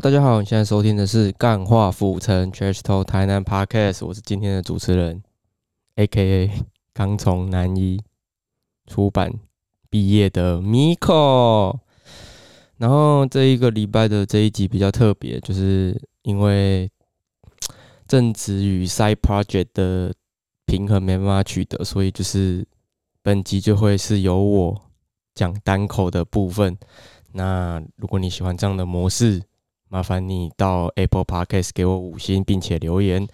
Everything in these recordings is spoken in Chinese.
大家好，你现在收听的是《干话府城 Trash Talk 台南 Podcast》，我是今天的主持人，A.K.A. 刚从南一出版毕业的 Miko。然后这一个礼拜的这一集比较特别，就是因为正职与 Side Project 的平衡没办法取得，所以就是本集就会是由我讲单口的部分。那如果你喜欢这样的模式，麻烦你到 Apple Podcast 给我五星，并且留言。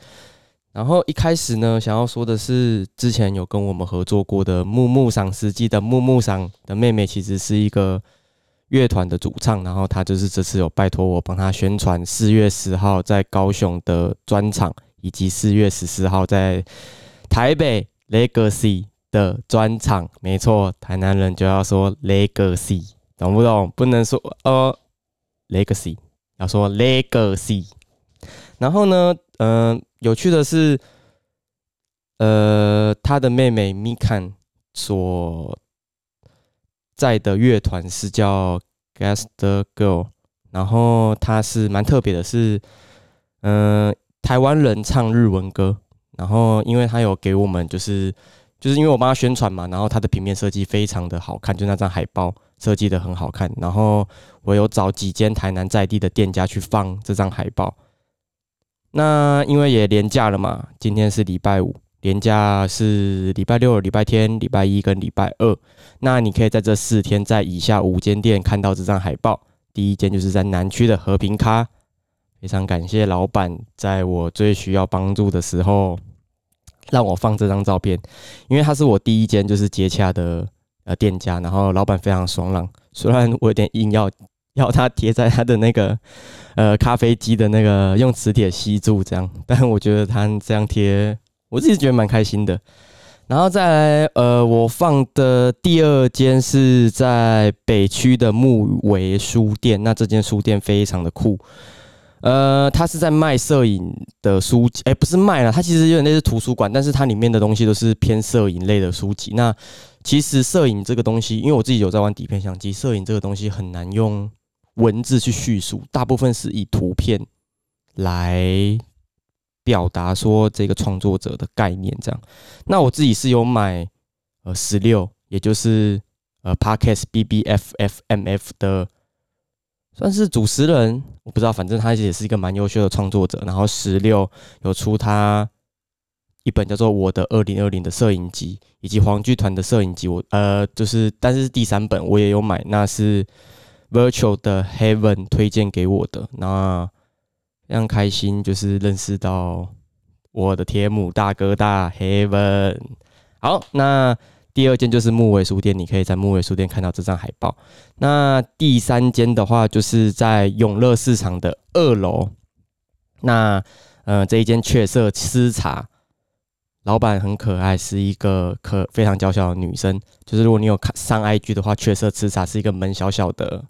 然后一开始呢，想要说的是，之前有跟我们合作过的木木赏司机的木木赏的妹妹，其实是一个乐团的主唱。然后她就是这次有拜托我帮她宣传四月十号在高雄的专场，以及四月十四号在台北 Legacy 的专场。没错，台南人就要说 Legacy。懂不懂？不能说呃，legacy，要说 legacy。然后呢，嗯，有趣的是，呃，他的妹妹 Mikan 所在的乐团是叫 Gaster Girl，然后他是蛮特别的，是嗯，台湾人唱日文歌。然后因为他有给我们，就是就是因为我帮他宣传嘛，然后他的平面设计非常的好看，就那张海报。设计的很好看，然后我有找几间台南在地的店家去放这张海报。那因为也连假了嘛，今天是礼拜五，连假是礼拜六、礼拜天、礼拜一跟礼拜二。那你可以在这四天在以下五间店看到这张海报。第一间就是在南区的和平咖，非常感谢老板在我最需要帮助的时候让我放这张照片，因为它是我第一间就是接洽的。呃，店家，然后老板非常爽朗，虽然我有点硬要要他贴在他的那个呃咖啡机的那个用磁铁吸住这样，但我觉得他这样贴，我自己觉得蛮开心的。然后再来，呃，我放的第二间是在北区的木维书店，那这间书店非常的酷。呃，他是在卖摄影的书籍，哎，不是卖了，它其实有点类似图书馆，但是它里面的东西都是偏摄影类的书籍。那其实摄影这个东西，因为我自己有在玩底片相机，摄影这个东西很难用文字去叙述，大部分是以图片来表达说这个创作者的概念。这样，那我自己是有买呃十六，也就是呃 Parkes B B F F M F 的。算是主持人，我不知道，反正他也是一个蛮优秀的创作者。然后十六有出他一本叫做《我的二零二零》的摄影集，以及黄剧团的摄影集。我呃，就是但是第三本我也有买，那是 Virtual 的 Heaven 推荐给我的。那非常开心，就是认识到我的天母大哥大 Heaven。好，那。第二间就是木尾书店，你可以在木尾书店看到这张海报。那第三间的话，就是在永乐市场的二楼。那呃，这一间雀色私茶，老板很可爱，是一个可非常娇小的女生。就是如果你有看上 IG 的话，雀色吃茶是一个门小小的，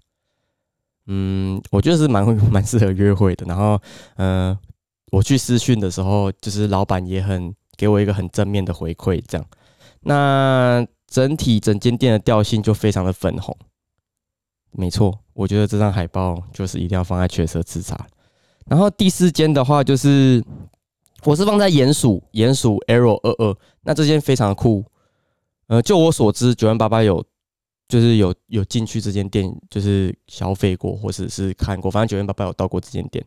嗯，我觉得是蛮蛮适合约会的。然后，呃，我去私讯的时候，就是老板也很给我一个很正面的回馈，这样。那整体整间店的调性就非常的粉红，没错，我觉得这张海报就是一定要放在雀色吃茶。然后第四间的话，就是我是放在鼹鼠鼹鼠 Arrow 二二，那这间非常的酷。呃，就我所知，九万八八有就是有有进去这间店，就是消费过或者是看过，反正九万八八有到过这间店。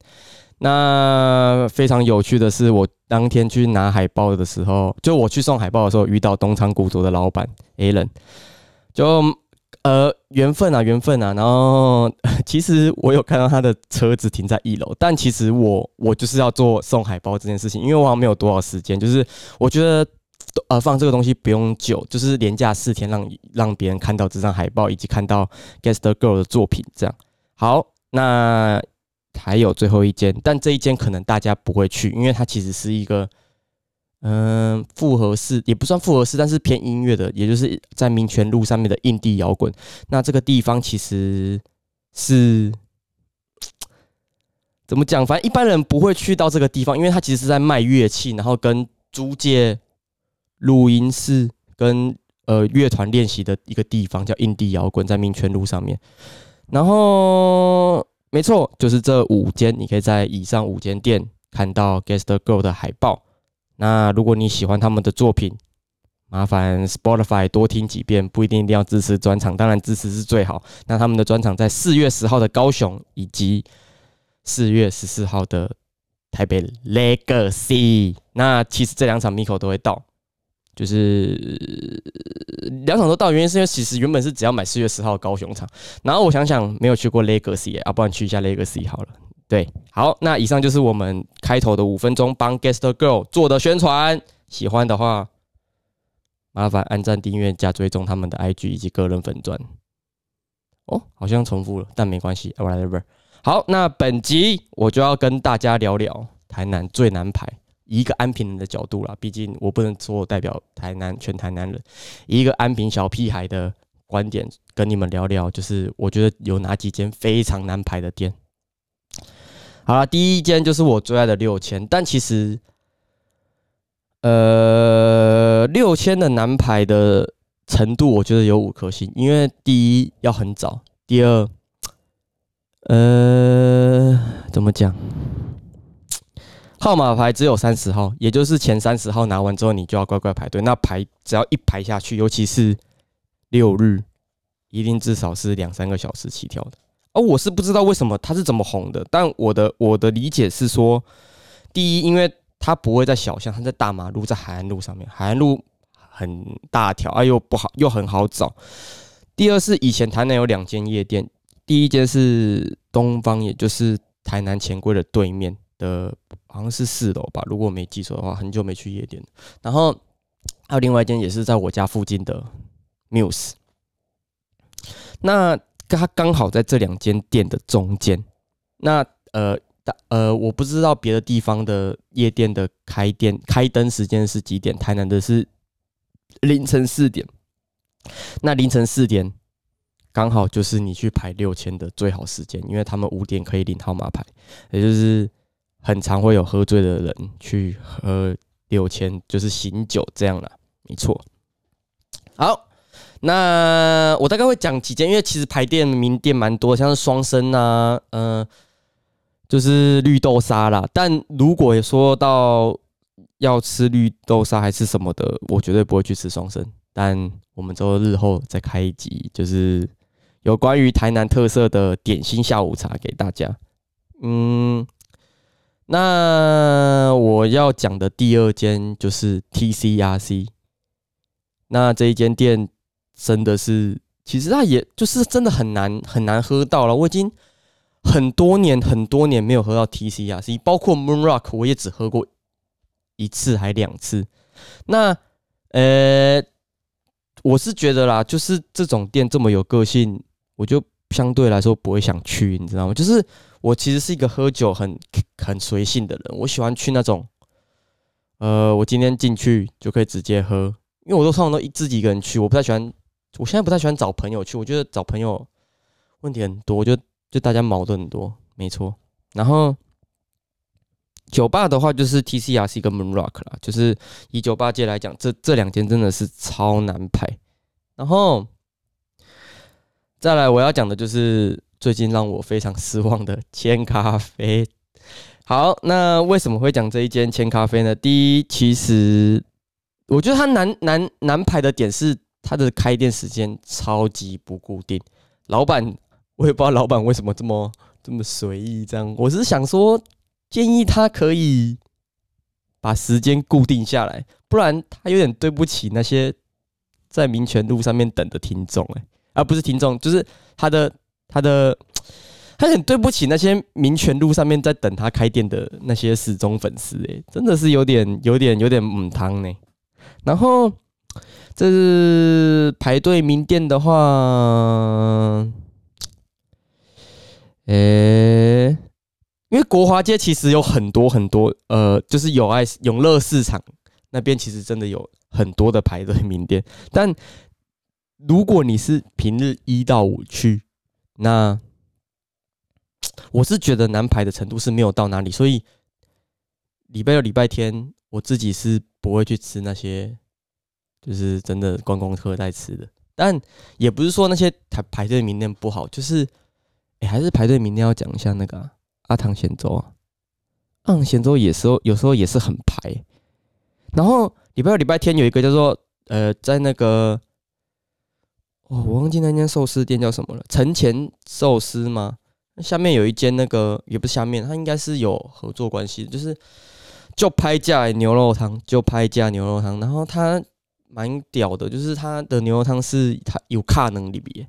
那非常有趣的是，我当天去拿海报的时候，就我去送海报的时候，遇到东昌古着的老板 Alan，，就呃缘分啊缘分啊。然后其实我有看到他的车子停在一楼，但其实我我就是要做送海报这件事情，因为我好像没有多少时间，就是我觉得呃放这个东西不用久，就是连假四天，让让别人看到这张海报，以及看到 Guest Girl 的作品，这样好那。还有最后一间，但这一间可能大家不会去，因为它其实是一个，嗯，复合式也不算复合式，但是偏音乐的，也就是在民权路上面的印地摇滚。那这个地方其实是怎么讲？反正一般人不会去到这个地方，因为它其实是在卖乐器，然后跟租借录音室跟呃乐团练习的一个地方，叫印地摇滚，在民权路上面。然后。没错，就是这五间，你可以在以上五间店看到 Guest Girl 的海报。那如果你喜欢他们的作品，麻烦 Spotify 多听几遍，不一定一定要支持专场，当然支持是最好。那他们的专场在四月十号的高雄，以及四月十四号的台北 Legacy。那其实这两场 Miko 都会到，就是两场都到，原因是因为其实原本是只要买四月十号高雄场，然后我想想没有去过 Legacy，啊，不然去一下 Legacy 好了。对，好，那以上就是我们开头的五分钟帮 Guest Girl 做的宣传，喜欢的话。麻烦按赞、订阅、加追踪他们的 IG 以及个人粉钻。哦，好像重复了，但没关系，whatever。好，那本集我就要跟大家聊聊台南最难排，一个安平人的角度啦，毕竟我不能说我代表台南全台南人，一个安平小屁孩的观点跟你们聊聊，就是我觉得有哪几间非常难排的店。好了，第一间就是我最爱的六千，但其实。呃，六千的男排的程度，我觉得有五颗星。因为第一要很早，第二，呃，怎么讲？号码牌只有三十号，也就是前三十号拿完之后，你就要乖乖排队。那排只要一排下去，尤其是六日，一定至少是两三个小时起跳的。哦，我是不知道为什么它是怎么红的，但我的我的理解是说，第一，因为它不会在小巷，它在大马路，在海岸路上面。海岸路很大条，啊，又不好，又很好找。第二是以前台南有两间夜店，第一间是东方，也就是台南钱柜的对面的，好像是四楼吧，如果我没记错的话，很久没去夜店。然后还有另外一间也是在我家附近的 Muse，那它刚好在这两间店的中间。那呃。呃，我不知道别的地方的夜店的开店开灯时间是几点，台南的是凌晨四点。那凌晨四点刚好就是你去排六千的最好时间，因为他们五点可以领号码牌，也就是很常会有喝醉的人去喝六千，就是醒酒这样了，没错。好，那我大概会讲几间，因为其实排店名店蛮多，像是双生啊，嗯。就是绿豆沙啦，但如果说到要吃绿豆沙还是什么的，我绝对不会去吃双生。但我们之后日后再开一集，就是有关于台南特色的点心下午茶给大家。嗯，那我要讲的第二间就是 T C R C。那这一间店真的是，其实它也就是真的很难很难喝到了，我已经。很多年很多年没有喝到 T C R C，包括 Moon Rock，我也只喝过一次还两次。那呃，我是觉得啦，就是这种店这么有个性，我就相对来说不会想去，你知道吗？就是我其实是一个喝酒很很随性的人，我喜欢去那种，呃，我今天进去就可以直接喝，因为我都通常都自己一个人去，我不太喜欢，我现在不太喜欢找朋友去，我觉得找朋友问题很多，就。就大家矛盾很多，没错。然后酒吧的话，就是 T C R C 跟 Moon Rock 啦。就是以酒吧界来讲，这这两间真的是超难排。然后再来，我要讲的就是最近让我非常失望的千咖啡。好，那为什么会讲这一间千咖啡呢？第一，其实我觉得它难难难排的点是他的开店时间超级不固定，老板。我也不知道老板为什么这么这么随意，这样我是想说，建议他可以把时间固定下来，不然他有点对不起那些在民权路上面等的听众，哎，而不是听众，就是他的他的，他很对不起那些民权路上面在等他开店的那些死忠粉丝，哎，真的是有点有点有点母汤呢。然后这是排队名店的话。诶，因为国华街其实有很多很多，呃，就是友爱永乐市场那边其实真的有很多的排队名店，但如果你是平日一到五去，那我是觉得难排的程度是没有到哪里，所以礼拜六、礼拜天我自己是不会去吃那些，就是真的观光客在吃的，但也不是说那些排排队名店不好，就是。哎，还是排队明天要讲一下那个阿唐咸粥啊。阿唐咸粥也时候有时候也是很排。然后礼拜六、礼拜天有一个叫做呃，在那个哦，我忘记那间寿司店叫什么了，陈前寿司吗？下面有一间那个也不是下面，它应该是有合作关系，就是就拍价牛肉汤，就拍价牛肉汤。然后它蛮屌的，就是它的牛肉汤是它有卡能里边，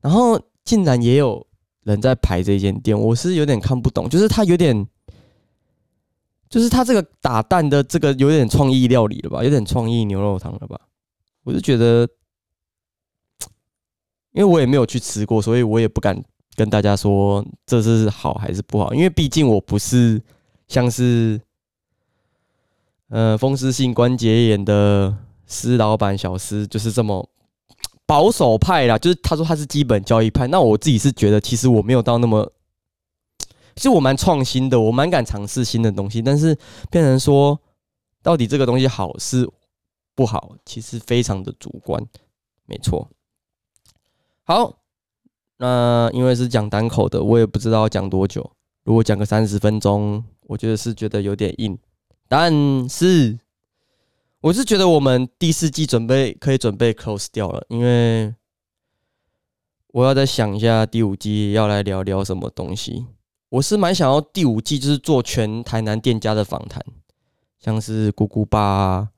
然后竟然也有人在排这间店，我是有点看不懂，就是它有点，就是它这个打蛋的这个有点创意料理了吧，有点创意牛肉汤了吧，我就觉得，因为我也没有去吃过，所以我也不敢。跟大家说这是好还是不好？因为毕竟我不是像是呃风湿性关节炎的施老板小施，就是这么保守派啦。就是他说他是基本交易派，那我自己是觉得其实我没有到那么，其实我蛮创新的，我蛮敢尝试新的东西。但是变成说到底这个东西好是不好，其实非常的主观，没错。好。那因为是讲单口的，我也不知道要讲多久。如果讲个三十分钟，我觉得是觉得有点硬。但是我是觉得我们第四季准备可以准备 close 掉了，因为我要再想一下第五季要来聊聊什么东西。我是蛮想要第五季就是做全台南店家的访谈，像是姑姑爸，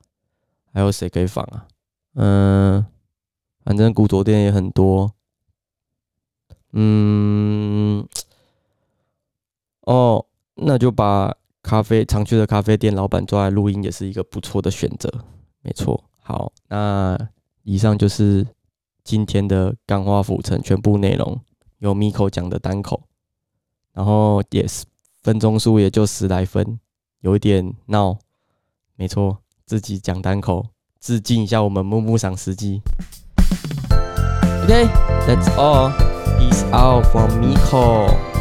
还有谁可以访啊？嗯，反正古着店也很多。嗯，哦，那就把咖啡常去的咖啡店老板抓来录音，也是一个不错的选择。没错，好，那以上就是今天的钢化浮城全部内容，由 Miko 讲的单口，然后也是分钟数也就十来分，有一点闹。没错，自己讲单口，致敬一下我们木木赏司机。OK，That's all。Peace out from Miko.